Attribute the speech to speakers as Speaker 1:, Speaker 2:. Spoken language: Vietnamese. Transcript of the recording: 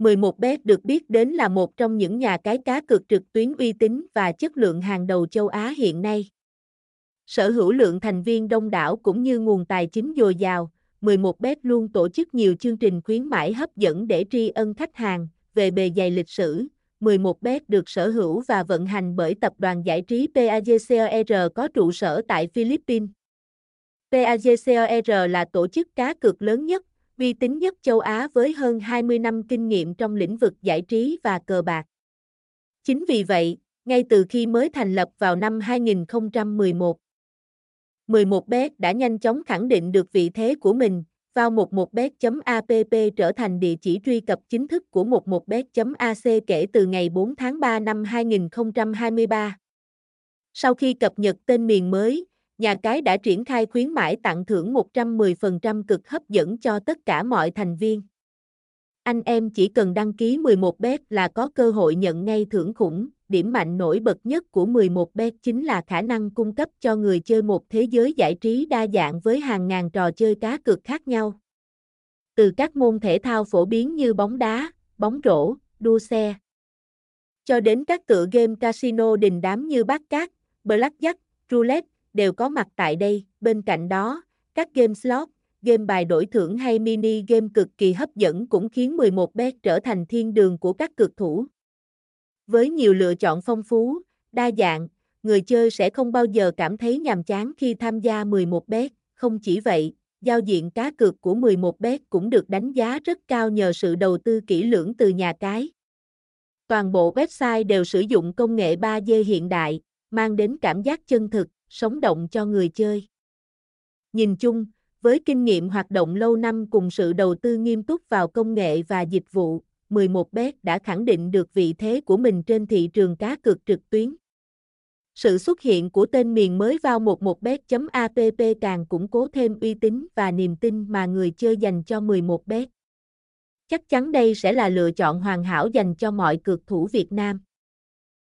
Speaker 1: 11bet được biết đến là một trong những nhà cái cá cược trực tuyến uy tín và chất lượng hàng đầu châu Á hiện nay. Sở hữu lượng thành viên đông đảo cũng như nguồn tài chính dồi dào, 11bet luôn tổ chức nhiều chương trình khuyến mãi hấp dẫn để tri ân khách hàng, về bề dày lịch sử. 11bet được sở hữu và vận hành bởi tập đoàn giải trí PAGCOR có trụ sở tại Philippines. PAGCOR là tổ chức cá cược lớn nhất, uy tín nhất châu Á với hơn 20 năm kinh nghiệm trong lĩnh vực giải trí và cờ bạc. Chính vì vậy, ngay từ khi mới thành lập vào năm 2011, 11bet đã nhanh chóng khẳng định được vị thế của mình, vào 11bet.app trở thành địa chỉ truy cập chính thức của 11bet.ac kể từ ngày 4 tháng 3 năm 2023. Sau khi cập nhật tên miền mới, nhà cái đã triển khai khuyến mãi tặng thưởng 110% cực hấp dẫn cho tất cả mọi thành viên. Anh em chỉ cần đăng ký 11bet là có cơ hội nhận ngay thưởng khủng. Điểm mạnh nổi bật nhất của 11bet chính là khả năng cung cấp cho người chơi một thế giới giải trí đa dạng với hàng ngàn trò chơi cá cược khác nhau. Từ các môn thể thao phổ biến như bóng đá, bóng rổ, đua xe, cho đến các tựa game casino đình đám như bát cát, blackjack, roulette, đều có mặt tại đây. Bên cạnh đó, các game slot, game bài đổi thưởng hay mini game cực kỳ hấp dẫn cũng khiến 11bet trở thành thiên đường của các cực thủ. Với nhiều lựa chọn phong phú, đa dạng, người chơi sẽ không bao giờ cảm thấy nhàm chán khi tham gia 11bet. Không chỉ vậy, giao diện cá cược của 11bet cũng được đánh giá rất cao nhờ sự đầu tư kỹ lưỡng từ nhà cái. Toàn bộ website đều sử dụng công nghệ 3D hiện đại, mang đến cảm giác chân thực, sống động cho người chơi. Nhìn chung, với kinh nghiệm hoạt động lâu năm cùng sự đầu tư nghiêm túc vào công nghệ và dịch vụ, 11bet đã khẳng định được vị thế của mình trên thị trường cá cược trực tuyến. Sự xuất hiện của tên miền mới vào 11bet.app càng củng cố thêm uy tín và niềm tin mà người chơi dành cho 11bet. Chắc chắn đây sẽ là lựa chọn hoàn hảo dành cho mọi cược thủ Việt Nam.